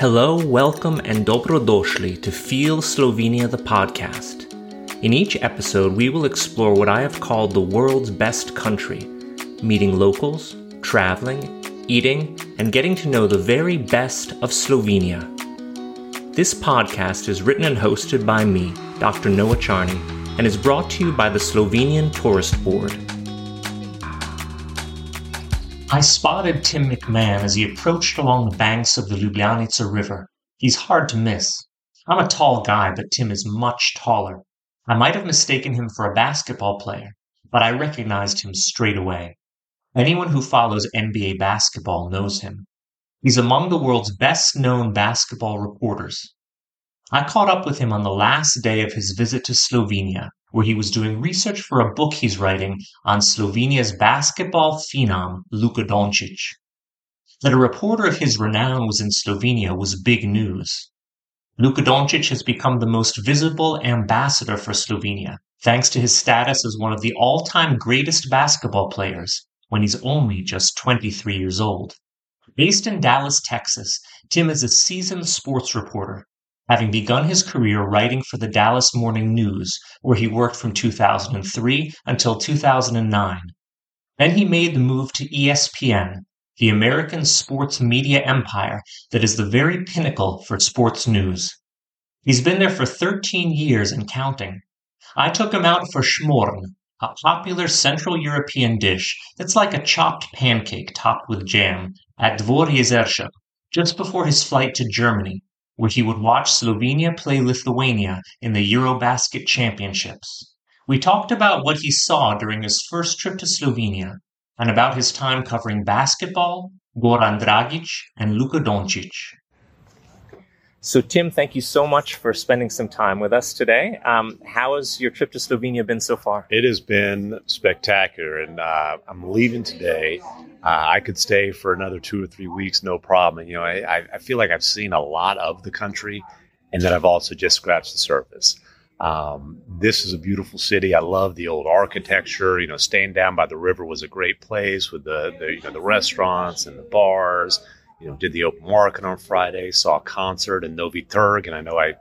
Hello, welcome, and dobrodošli to Feel Slovenia the podcast. In each episode, we will explore what I have called the world's best country, meeting locals, traveling, eating, and getting to know the very best of Slovenia. This podcast is written and hosted by me, Dr. Noah Charney, and is brought to you by the Slovenian Tourist Board. I spotted Tim MacMahon as he approached along the banks of the Ljubljanica River. He's hard to miss. I'm a tall guy, but Tim is much taller. I might have mistaken him for a basketball player, but I recognized him straight away. Anyone who follows NBA basketball knows him. He's among the world's best known basketball reporters. I caught up with him on the last day of his visit to Slovenia, where he was doing research for a book he's writing on Slovenia's basketball phenom, Luka Doncic. That a reporter of his renown was in Slovenia was big news. Luka Doncic has become the most visible ambassador for Slovenia, thanks to his status as one of the all time greatest basketball players when he's only just 23 years old. Based in Dallas, Texas, Tim is a seasoned sports reporter having begun his career writing for the Dallas Morning News, where he worked from 2003 until 2009. Then he made the move to ESPN, the American sports media empire that is the very pinnacle for sports news. He's been there for 13 years and counting. I took him out for schmorn, a popular Central European dish that's like a chopped pancake topped with jam, at Dvor Jezeršek, just before his flight to Germany, where he would watch Slovenia play Lithuania in the Eurobasket Championships. We talked about what he saw during his first trip to Slovenia and about his time covering basketball, Goran Dragic, and Luka Doncic. So, Tim, thank you so much for spending some time with us today. Um, how has your trip to Slovenia been so far? It has been spectacular, and uh, I'm leaving today uh, I could stay for another two or three weeks, no problem. you know, I, I feel like I've seen a lot of the country, and that I've also just scratched the surface. Um, this is a beautiful city. I love the old architecture. You know, staying down by the river was a great place with the, the you know the restaurants and the bars. You know, did the open market on Friday. Saw a concert in Novi Trg, and I know I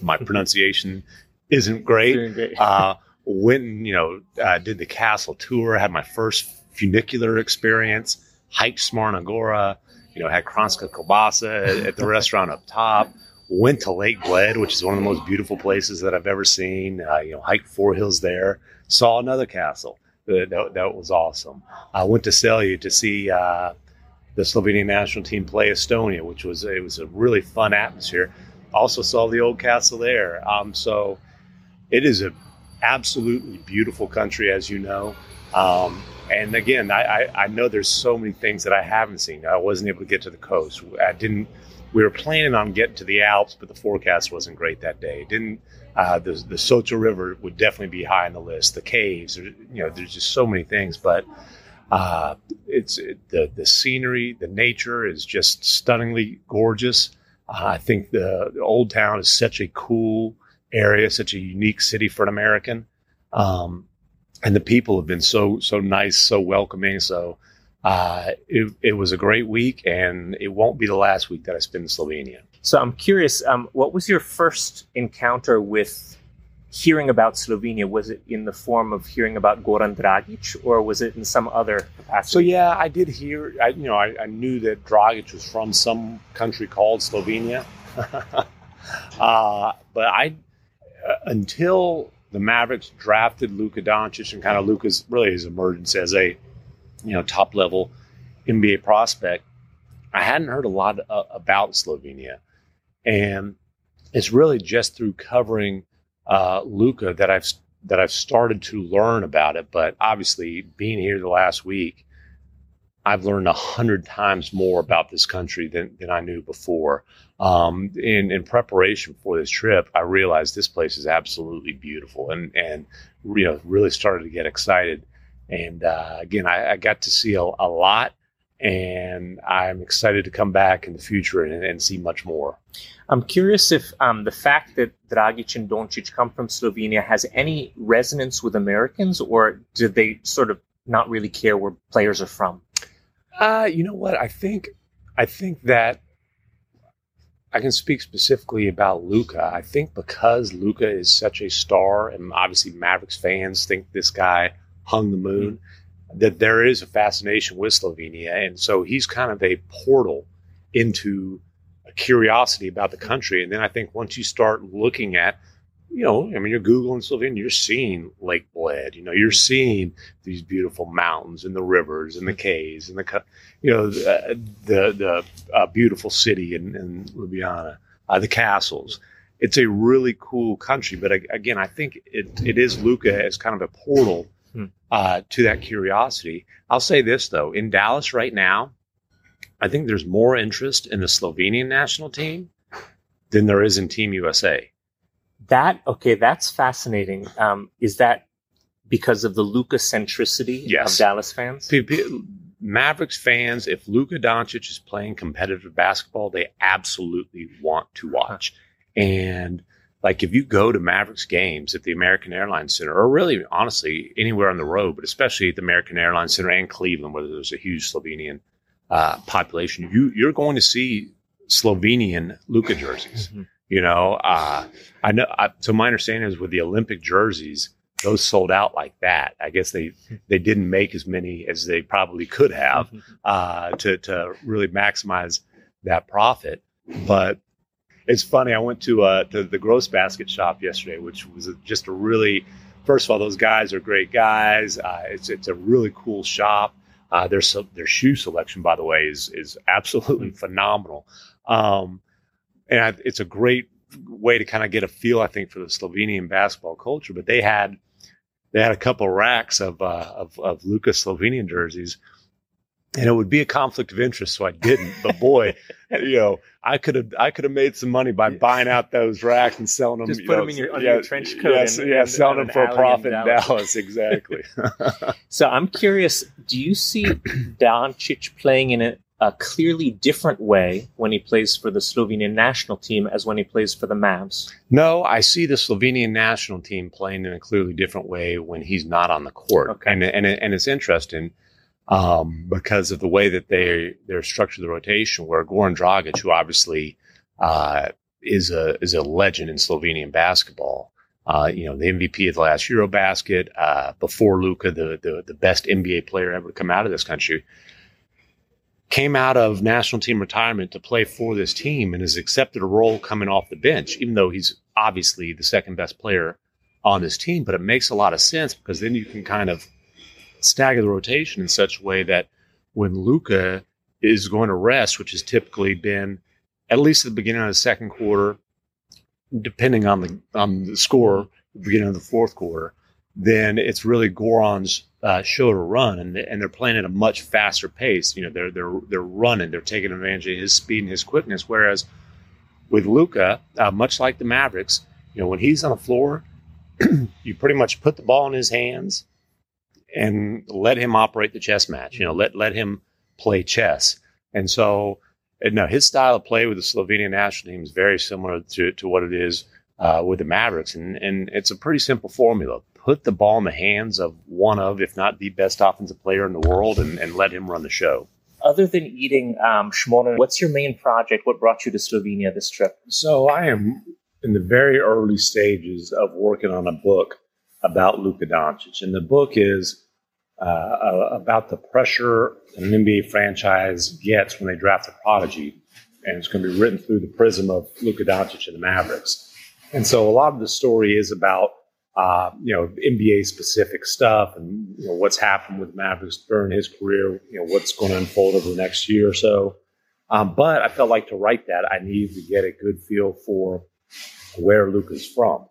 my pronunciation isn't great. great. uh, went and you know uh, did the castle tour. Had my first funicular experience, hiked Smarna Gora, you know, had Kranjska Kielbasa at, at the restaurant up top, went to Lake Bled, which is one of the most beautiful places that I've ever seen, uh, you know, hiked four hills there, saw another castle. That, that, that was awesome. I went to Celje to see uh, the Slovenian national team play Estonia, which was it was a really fun atmosphere. Also saw the old castle there. Um, so it is a absolutely beautiful country, as you know. Um, and again, I, I, I, know there's so many things that I haven't seen. I wasn't able to get to the coast. I didn't. We were planning on getting to the Alps, but the forecast wasn't great that day. didn't. Uh, the the Soča River would definitely be high on the list. The caves, you know, there's just so many things. But uh, it's it, the the scenery, the nature is just stunningly gorgeous. Uh, I think the, the, old town is such a cool area, such a unique city for an American. Um, and the people have been so so nice, so welcoming. So uh, it, it was a great week, and it won't be the last week that I spend in Slovenia. So I'm curious, um, what was your first encounter with hearing about Slovenia? Was it in the form of hearing about Goran Dragic, or was it in some other capacity? So yeah, I did hear. I, you know, I, I knew that Dragic was from some country called Slovenia, uh, but I uh, until the Mavericks drafted Luka Doncic and kind of Luka's really his emergence as a you know top level NBA prospect. I hadn't heard a lot uh, about Slovenia, and it's really just through covering uh, Luka that I've that I've started to learn about it. But obviously, being here the last week, I've learned a hundred times more about this country than, than I knew before. Um, in, in preparation for this trip, I realized this place is absolutely beautiful and, and, you know, really started to get excited. And, uh, again, I, I, got to see a, a, lot and I'm excited to come back in the future and, and see much more. I'm curious if um, the fact that Dragic and Doncic come from Slovenia has any resonance with Americans or do they sort of not really care where players are from? Uh, you know what? I think I think that I can speak specifically about Luka. I think because Luka is such a star, and obviously Mavericks fans think this guy hung the moon, mm-hmm. That there is a fascination with Slovenia, and so he's kind of a portal into a curiosity about the country. And then I think once you start looking at you know, I mean, you're Googling Slovenia, you're seeing Lake Bled, you know, you're seeing these beautiful mountains and the rivers and the caves and the, you know, the, the, the uh, beautiful city in, in Ljubljana, uh, the castles. It's a really cool country. But again, I think it, it is Luka as kind of a portal hmm. uh, to that curiosity. I'll say this, though, in Dallas right now, I think there's more interest in the Slovenian national team than there is in Team USA. That okay, that's fascinating. Um, is that because of the Luka centricity yes. of Dallas fans? Mavericks fans, if Luka Doncic is playing competitive basketball, they absolutely want to watch. And like if you go to Mavericks games at the American Airlines Center, or really honestly anywhere on the road, but especially at the American Airlines Center and Cleveland, where there's a huge Slovenian uh, population, you you're going to see Slovenian Luka jerseys. Mm-hmm. You know, uh, I know. I, so my understanding is with the Olympic jerseys, those sold out like that. I guess they they didn't make as many as they probably could have mm-hmm. uh, to to really maximize that profit. But it's funny. I went to uh, to the Gross Basket shop yesterday, which was just a really first of all, those guys are great guys. Uh, it's it's a really cool shop. Uh, their their shoe selection, by the way, is is absolutely phenomenal. Um, and I, it's a great way to kind of get a feel, I think, for the Slovenian basketball culture. But they had they had a couple racks of uh, of, of Luka's Slovenian jerseys, and it would be a conflict of interest, so I didn't. But boy, you know, I could have I could have made some money by buying out those racks and selling them. Just put know, them in your, under yeah, your trench coat. Yes, and, yeah, and, selling them for a profit in Dallas. Dallas exactly. so I'm curious. Do you see Doncic playing in a a clearly different way when he plays for the Slovenian national team as when he plays for the Mavs? No, I see the Slovenian national team playing in a clearly different way when he's not on the court. Okay. And, and, and it's interesting um, because of the way that they, they're structured the rotation, where Goran Dragic, who obviously uh, is, a, is a legend in Slovenian basketball, uh, you know, the MVP of the last Eurobasket, uh, before Luka, the, the, the best NBA player ever to come out of this country came out of national team retirement to play for this team and has accepted a role coming off the bench, even though he's obviously the second best player on this team. But it makes a lot of sense because then you can kind of stagger the rotation in such a way that when Luka is going to rest, which has typically been at least at the beginning of the second quarter, depending on the on the score, beginning of the fourth quarter, then it's really Goran's uh, show to run, and and they're playing at a much faster pace. You know, they're they're they're running, they're taking advantage of his speed and his quickness. Whereas with Luka, uh, much like the Mavericks, you know, when he's on the floor, you pretty much put the ball in his hands and let him operate the chess match. You know, let let him play chess. And so, and now his style of play with the Slovenian national team is very similar to to what it is uh, with the Mavericks, and and it's a pretty simple formula put the ball in the hands of one of, if not the best offensive player in the world, and, and let him run the show. Other than eating um, what's your main project? What brought you to Slovenia this trip? So I am in the very early stages of working on a book about Luka Doncic, and the book is uh, about the pressure an NBA franchise gets when they draft a prodigy, and it's going to be written through the prism of Luka Doncic and the Mavericks. And so a lot of the story is about uh, you know, NBA specific stuff and you know, what's happened with Mavericks during his career, you know, what's going to unfold over the next year or so. Um, but I felt like to write that, I needed to get a good feel for where Luke is from.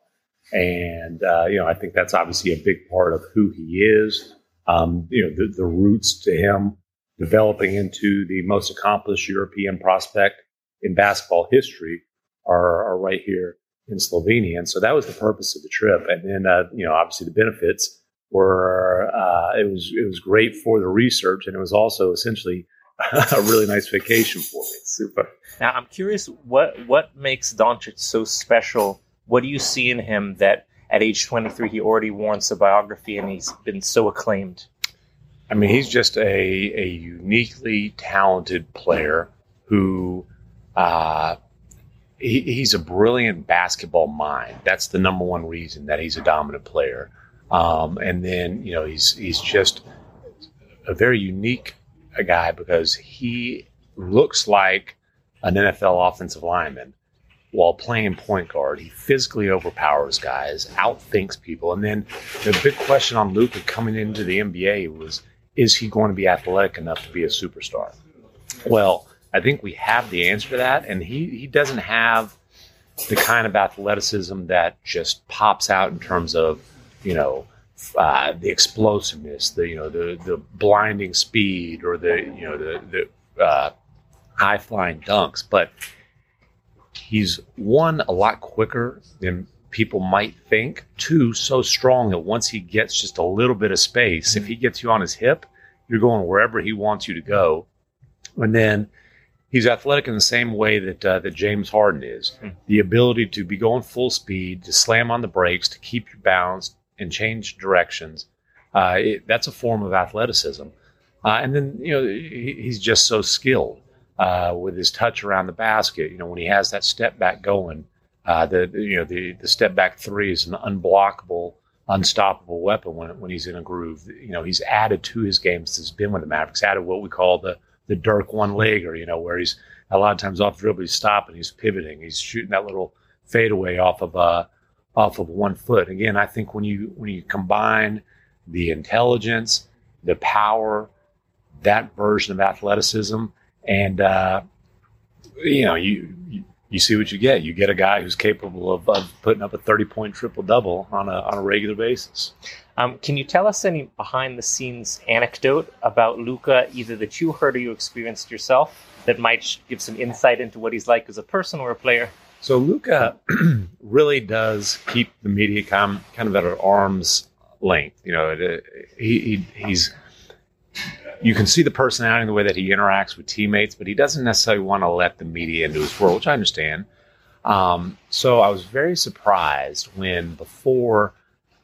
And, uh, you know, I think that's obviously a big part of who he is. Um, you know, the, the roots to him developing into the most accomplished European prospect in basketball history are, are right here in Slovenia. And so that was the purpose of the trip. And then, uh, you know, obviously the benefits were, uh, it was, it was great for the research and it was also essentially a really nice vacation for me. Super. Now I'm curious what, what makes Doncic so special? What do you see in him that at age 23 he already warrants a biography and he's been so acclaimed? I mean, he's just a, a uniquely talented player who, uh, he, he's a brilliant basketball mind. That's the number one reason that he's a dominant player. Um, and then you know he's he's just a very unique guy because he looks like an NFL offensive lineman while playing point guard. He physically overpowers guys, outthinks people. And then the big question on Luka coming into the NBA was is he going to be athletic enough to be a superstar? Well, I think we have the answer to that. And he, he doesn't have the kind of athleticism that just pops out in terms of, you know, uh, the explosiveness, the you know the the blinding speed, or the you know the the uh, high flying dunks, but he's one a lot quicker than people might think. Two, so strong that once he gets just a little bit of space, if he gets you on his hip, you're going wherever he wants you to go. And then he's athletic in the same way that uh, that James Harden is. Hmm. The ability to be going full speed, to slam on the brakes, to keep your balance, and change directions. Uh, it, that's a form of athleticism. Uh, and then you know he, he's just so skilled uh, with his touch around the basket. You know when he has that step back going, uh, the you know the the step back three is an unblockable, unstoppable weapon when when he's in a groove. You know he's added to his game since he's been with the Mavericks. Added what we call the the Dirk one legger. You know where he's a lot of times off dribble, he's stopping, he's pivoting, he's shooting that little fadeaway off of uh off of one foot. Again, I think when you when you combine the intelligence, the power, that version of athleticism, and uh, you know you, you you see what you get. You get a guy who's capable of, of putting up a thirty point triple double on a on a regular basis. Um, can you tell us any behind the scenes anecdote about Luka, either that you heard or you experienced yourself, that might give some insight into what he's like as a person or a player? So Luka really does keep the media com- kind of at an arm's length. You know, it, he, he he's you can see the personality the way that he interacts with teammates, but he doesn't necessarily want to let the media into his world, which I understand. Um, so I was very surprised when before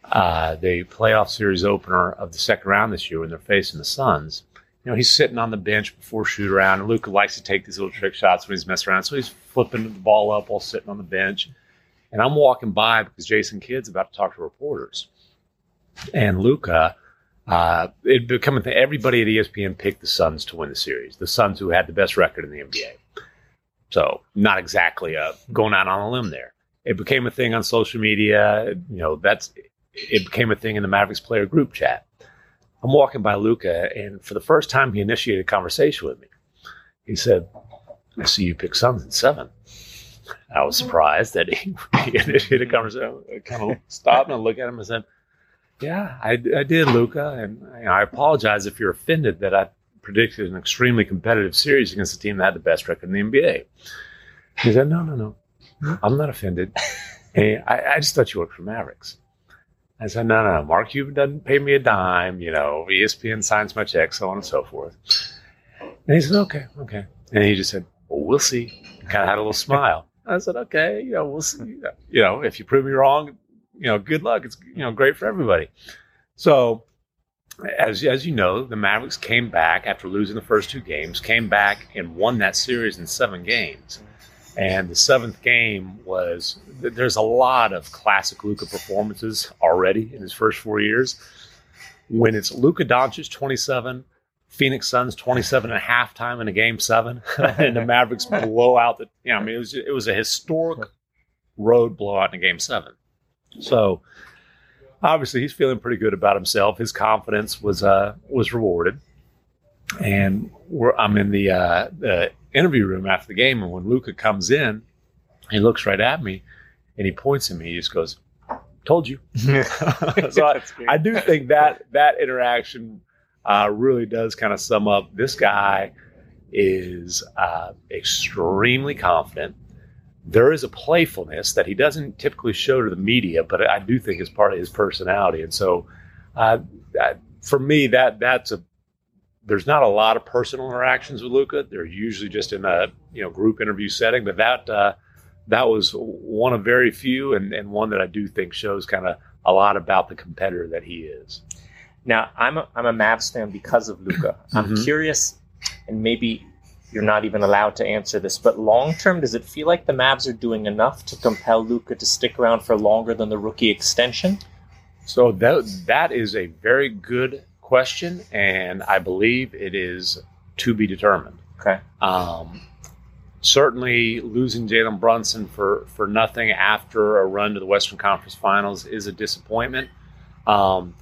uh, the playoff series opener of the second round this year, when they're facing the Suns, you know, he's sitting on the bench before shoot around, and Luka likes to take these little trick shots when he's messing around. So he's flipping the ball up while sitting on the bench. And I'm walking by because Jason Kidd's about to talk to reporters. And Luka, uh, it a thing. Everybody at ESPN picked the Suns to win the series. The Suns who had the best record in the NBA. So not exactly uh, going out on a limb there. It became a thing on social media. You know, that's it became a thing in the Mavericks player group chat. I'm walking by Luka, and for the first time, he initiated a conversation with me. He said, "I see you pick Suns in seven. I was surprised that he, he initiated a conversation. I kind of stopped and looked at him and said, "Yeah, I, I did, Luka, and you know, I apologize if you're offended that I predicted an extremely competitive series against a team that had the best record in the NBA." He said, "No, no, no, I'm not offended. Hey, I, I just thought you worked for Mavericks." I said, no, no, Mark Cuban doesn't pay me a dime. You know, ESPN signs my check, so on and so forth. And he said, okay, okay. And he just said, well, we'll see. Kind of had a little smile. I said, okay, you know, we'll see. You know, if you prove me wrong, you know, good luck. It's, you know, great for everybody. So, as, as you know, the Mavericks came back after losing the first two games, came back and won that series in seven games. And the seventh game was there's a lot of classic Luka performances already in his first four years. When it's Luka Doncic 27, Phoenix Suns 27 and a half time in a game seven, and the Mavericks blow out the you know, I mean it was it was a historic road blowout in a game seven. So obviously he's feeling pretty good about himself. His confidence was uh was rewarded. And we're, I'm in the uh, the interview room after the game, and when Luka comes in, he looks right at me, and he points at me. He just goes, "Told you." so I, I, do think that that interaction uh, really does kind of sum up. This guy is uh, extremely confident. There is a playfulness that he doesn't typically show to the media, but I do think is part of his personality. And so, uh, for me, that that's a there's not a lot of personal interactions with Luka. They're usually just in a you know group interview setting, but that uh, that was one of very few, and, and one that I do think shows kind of a lot about the competitor that he is. Now, I'm a, I'm a Mavs fan because of Luka. I'm Mhm. curious, and maybe you're not even allowed to answer this, but long term, does it feel like the Mavs are doing enough to compel Luka to stick around for longer than the rookie extension? So that that is a very good question, and I believe it is to be determined. Okay. Um, certainly, losing Jalen Brunson for for nothing after a run to the Western Conference Finals is a disappointment. Um,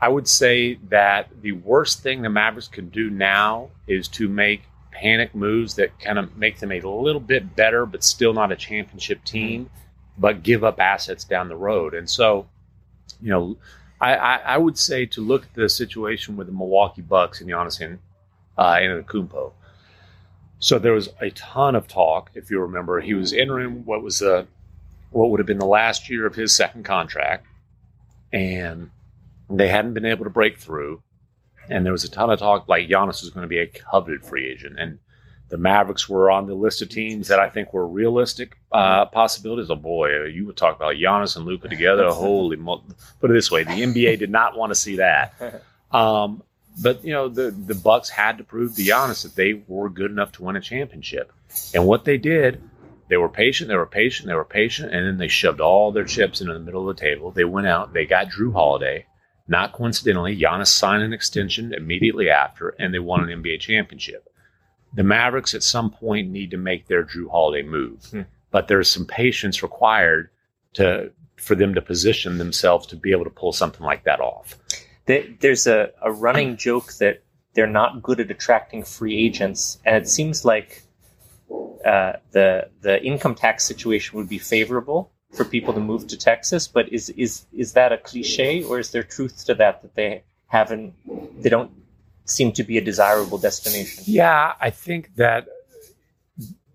I would say that the worst thing the Mavericks can do now is to make panic moves that kind of make them a little bit better, but still not a championship team, but give up assets down the road. And so, you know, I, I, I would say to look at the situation with the Milwaukee Bucks and Giannis and uh, Antetokounmpo. So there was a ton of talk, if you remember. He was entering what was a, what would have been the last year of his second contract, and they hadn't been able to break through. And there was a ton of talk like Giannis was going to be a coveted free agent, and the Mavericks were on the list of teams that I think were realistic uh, possibilities. Oh boy, you would talk about Giannis and Luka together. Holy, mo- put it this way: the NBA did not want to see that. Um, but you know, the the Bucks had to prove to Giannis that they were good enough to win a championship, and what they did, they were patient, they were patient, they were patient, and then they shoved all their chips into the middle of the table. They went out, they got Jrue Holiday. Not coincidentally, Giannis signed an extension immediately after, and they won an NBA championship. The Mavericks at some point need to make their Jrue Holiday move, Hmm. but there's some patience required to for them to position themselves to be able to pull something like that off. There's a, a running joke that they're not good at attracting free agents, and it seems like uh, the the income tax situation would be favorable for people to move to Texas. But is is is that a cliche, or is there truth to that that they haven't they don't seem to be a desirable destination? Yeah, I think that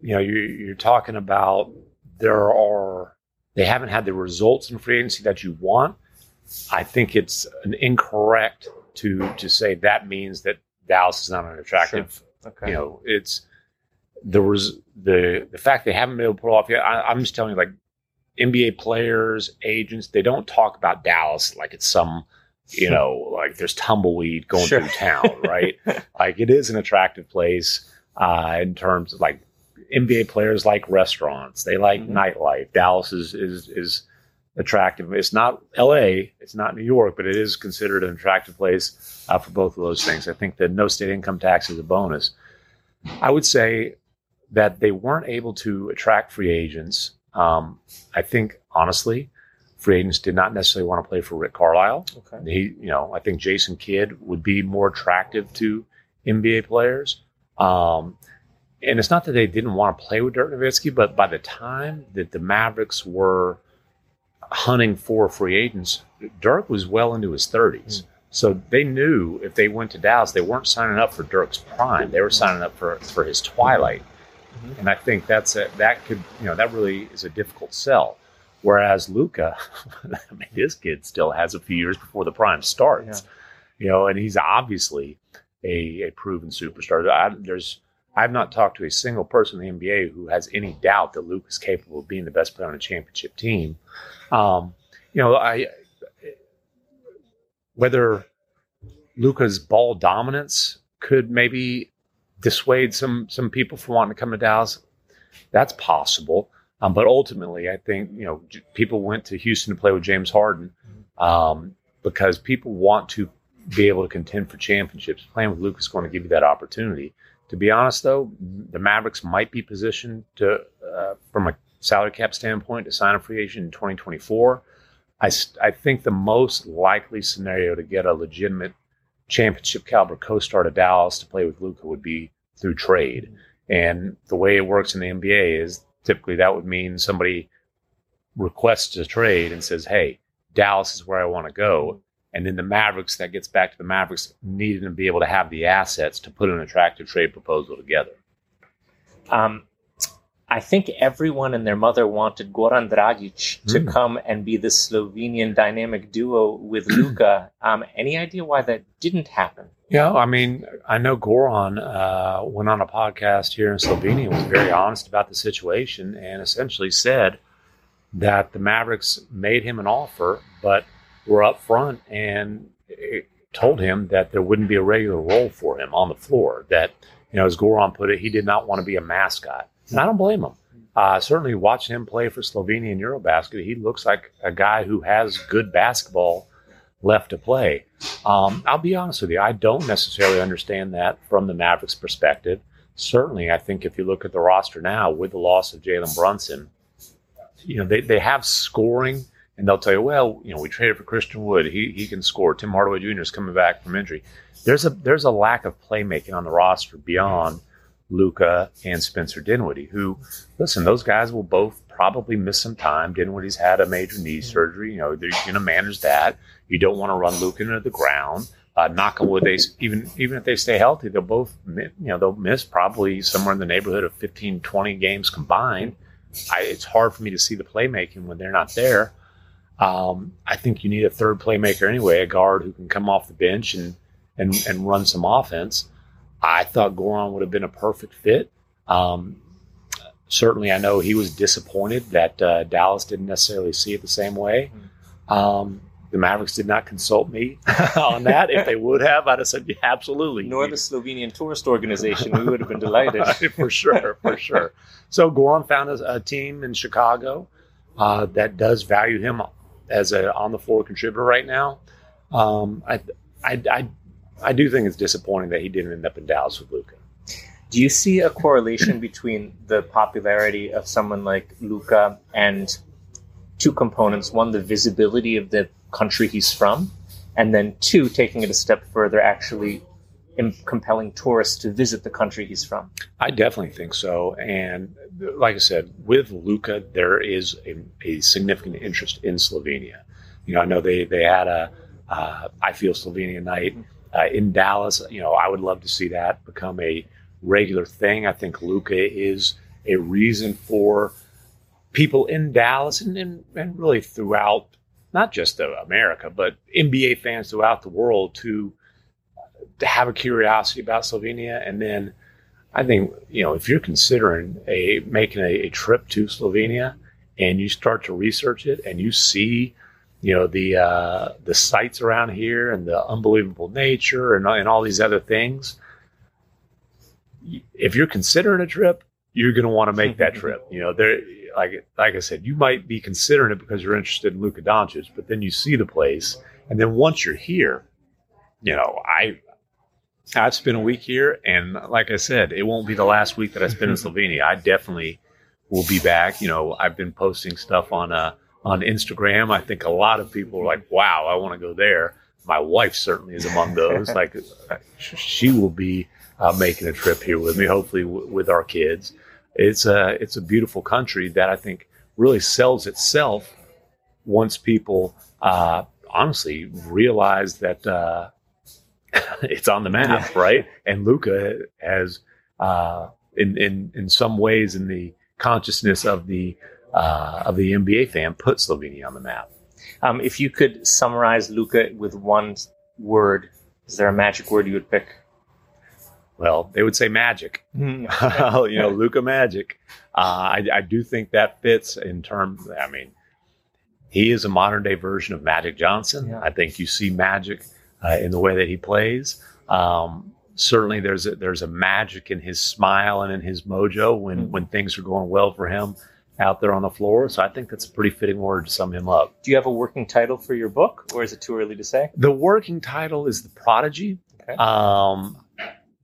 you know you're, you're talking about there are they haven't had the results in free agency that you want. I think it's an incorrect to to say that means that Dallas is not an attractive. Sure. Okay. You know, it's there was the the fact they haven't been able to pull off yet. I, I'm just telling you, like NBA players, agents, they don't talk about Dallas like it's some you know like there's tumbleweed going Sure. through town, right? like it is an attractive place uh, in terms of like NBA players like restaurants, they like Mhm. nightlife. Dallas is is is attractive. It's not L.A., it's not New York, but it is considered an attractive place uh, for both of those things. I think the no state income tax is a bonus. I would say that they weren't able to attract free agents. Um, I think honestly, free agents did not necessarily want to play for Rick Carlisle. Okay. He, you know, I think Jason Kidd would be more attractive to NBA players. Um, and it's not that they didn't want to play with Dirk Nowitzki, but by the time that the Mavericks were hunting for free agents, Dirk was well into his 30s. So they knew if they went to Dallas, they weren't signing up for Dirk's prime. They were signing up for, for his twilight. Mhm. And I think that's a, that could, you know, that really is a difficult sell. Whereas Luka, I mean, this kid still has a few years before the prime starts, you know, and he's obviously a, a proven superstar. I, there's, I've not talked to a single person in the NBA who has any doubt that Luke is capable of being the best player on a championship team. Um, you know, I whether Luka's ball dominance could maybe dissuade some some people from wanting to come to Dallas. That's possible, um, but ultimately, I think you know j- people went to Houston to play with James Harden um, because people want to be able to contend for championships. Playing with Luka is going to give you that opportunity. To be honest, though, the Mavericks might be positioned to, uh, from a salary cap standpoint, to sign a free agent in 2024. I think the most likely scenario to get a legitimate championship caliber co-star to Dallas to play with Luka would be through trade. And the way it works in the NBA is typically that would mean somebody requests a trade and says, "Hey, Dallas is where I want to go." And then the Mavericks, that gets back to the Mavericks needing to be able to have the assets to put an attractive trade proposal together. Um, I think everyone and their mother wanted Goran Dragic to Mm. come and be the Slovenian dynamic duo with Luka. Um, any idea why that didn't happen? Yeah, I mean, I know Goran uh, went on a podcast here in Slovenia and was very honest about the situation and essentially said that the Mavericks made him an offer, but were upfront and told him that there wouldn't be a regular role for him on the floor, that you know, as Goran put it, he did not want to be a mascot. And I don't blame him. Uh, certainly watching him play for Slovenia in Eurobasket, he looks like a guy who has good basketball left to play. Um, I'll be honest with you, I don't necessarily understand that from the Mavericks' perspective. Certainly, I think if you look at the roster now with the loss of Jalen Brunson, you know, they, they have scoring and they'll tell you, well, you know, we traded for Christian Wood. He, he can score. Tim Hardaway Jr. is coming back from injury. There's a there's a lack of playmaking on the roster beyond Luka and Spencer Dinwiddie, who, listen, those guys will both probably miss some time. Dinwiddie's had a major knee surgery. You know, they're going to manage that. You don't want to run Luka into the ground. Uh, knock on wood, they even even if they stay healthy, they'll both you know they'll miss probably somewhere in the neighborhood of 15, 20 games combined. I, it's hard for me to see the playmaking when they're not there. Um, I think you need a third playmaker anyway, a guard who can come off the bench and and and run some offense. I thought Goran would have been a perfect fit. Um, certainly, I know he was disappointed that uh, Dallas didn't necessarily see it the same way. Um, the Mavericks did not consult me on that. if they would have, I'd have said, yeah, absolutely. Nor the Slovenian tourist organization. We would have been delighted. for sure, for sure. So Goran found a, a team in Chicago uh, that does value him as a on the floor contributor right now. Um, I, I, I, I do think it's disappointing that he didn't end up in Dallas with Luka. Do you see a correlation between the popularity of someone like Luka and two components? One, the visibility of the country he's from, and then two, taking it a step further, actually compelling tourists to visit the country he's from. I definitely think so. And like I said, with Luka, there is a, a significant interest in Slovenia. You know, I know they, they had a uh, I Feel Slovenia night uh, in Dallas. You know, I would love to see that become a regular thing. I think Luka is a reason for people in Dallas and, and, and really throughout not just America, but NBA fans throughout the world to to have a curiosity about Slovenia. And then I think you know if you're considering a making a, a trip to Slovenia and you start to research it and you see you know the uh, the sites around here and the unbelievable nature and, and all these other things. If you're considering a trip, you're going to want to make that trip. You know, there like like I said, you might be considering it because you're interested in Luka Doncic, but then you see the place, and then once you're here, you know, I I've spent a week here, and like I said, it won't be the last week that I spend in Slovenia. I definitely will be back. You know, I've been posting stuff on uh on Instagram. I think a lot of people are like, "Wow, I want to go there." My wife certainly is among those. like, she will be uh, making a trip here with me, hopefully w- with our kids it's a it's a beautiful country that I think really sells itself once people uh, honestly realize that uh, it's on the map, yeah. right? And Luka has, uh, in in in some ways, in the consciousness of the uh, of the NBA fan, put Slovenia on the map. Um, if you could summarize Luka with one word, is there a magic word you would pick? Well, they would say magic. Hmm. you know, Luka Magic. Uh, I, I, do think that fits in terms. I mean, he is a modern day version of Magic Johnson. Yeah. I think you see magic uh, in the way that he plays. Um, certainly, there's a, there's a magic in his smile and in his mojo when mm-hmm. when things are going well for him out there on the floor. So I think that's a pretty fitting word to sum him up. Do you have a working title for your book, or is it too early to say? The working title is The Prodigy. Okay. Um,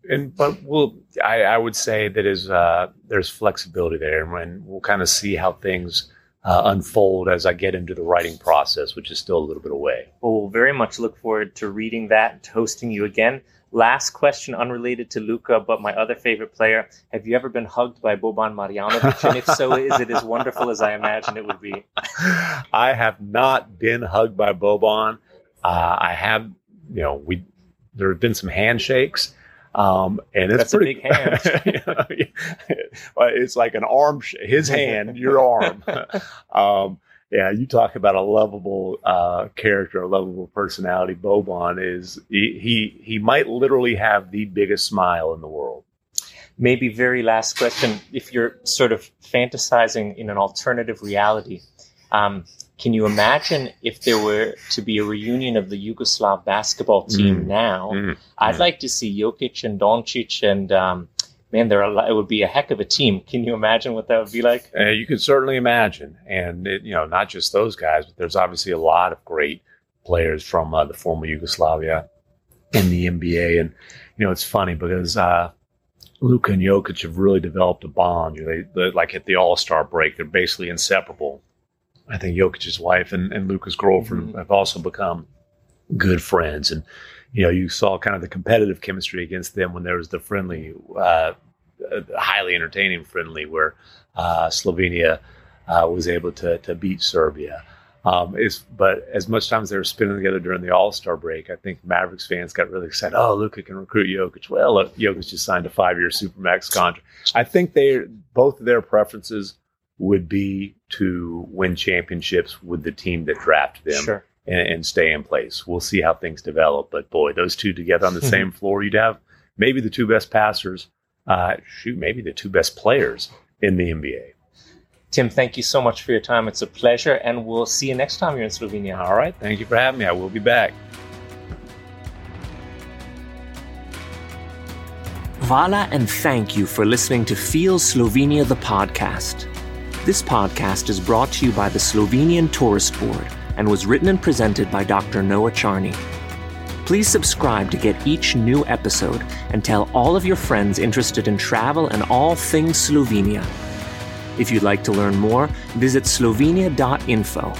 and but we'll I, I would say that is uh, there's flexibility there, and when we'll kind of see how things uh, unfold as I get into the writing process, which is still a little bit away. Well, we'll very much look forward to reading that, and hosting you again. Last question, unrelated to Luka, but my other favorite player. Have you ever been hugged by Boban Marjanovic? and if so, is it as wonderful as I imagine it would be? I have not been hugged by Boban. Uh, I have, you know, we there have been some handshakes. Um, and it's That's pretty, big hand. it's like an arm, his hand, your arm. um, yeah, you talk about a lovable uh, character, a lovable personality. Boban is he, he he might literally have the biggest smile in the world. Maybe very last question: If you're sort of fantasizing in an alternative reality, um, can you imagine if there were to be a reunion of the Yugoslav basketball team mm. now? Mm. I'd mm. like to see Jokic and Doncic and um, man, there it would be a heck of a team. Can you imagine what that would be like? Uh, you can certainly imagine, and it, you know, not just those guys, but there's obviously a lot of great players from uh, the former Yugoslavia in the NBA, and you know, it's funny because uh, Luka and Jokic have really developed a bond. You know, they, like at the All Star break, they're basically inseparable. I think Jokic's wife and, and Luka's girlfriend Mhm. have also become good friends, and you know, you saw kind of the competitive chemistry against them when there was the friendly, uh, highly entertaining friendly where uh, Slovenia uh, was able to to beat Serbia. Um, is but as much time as they were spending together during the All Star break, I think Mavericks fans got really excited. Oh, Luka can recruit Jokic. Well, look, Jokic just signed a five year supermax contract. I think they both of their preferences would be to win championships with the team that drafted them Sure. and, and stay in place. We'll see how things develop. But boy, those two together on the same floor, you'd have maybe the two best passers. Uh, shoot, maybe the two best players in the NBA. Tim, thank you so much for your time. It's a pleasure, and we'll see you next time you're in Slovenia. All right. Thank you for having me. I will be back. Vala and thank you for listening to Feel Slovenia the podcast. This podcast is brought to you by the Slovenian Tourist Board and was written and presented by Dr. Noah Charney. Please subscribe to get each new episode and tell all of your friends interested in travel and all things Slovenia. If you'd like to learn more, visit slovenia.info.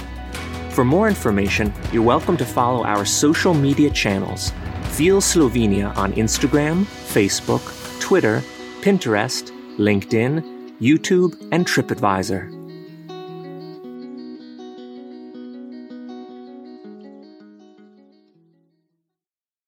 For more information, you're welcome to follow our social media channels. Feel Slovenia on Instagram, Facebook, Twitter, Pinterest, LinkedIn, YouTube, and TripAdvisor.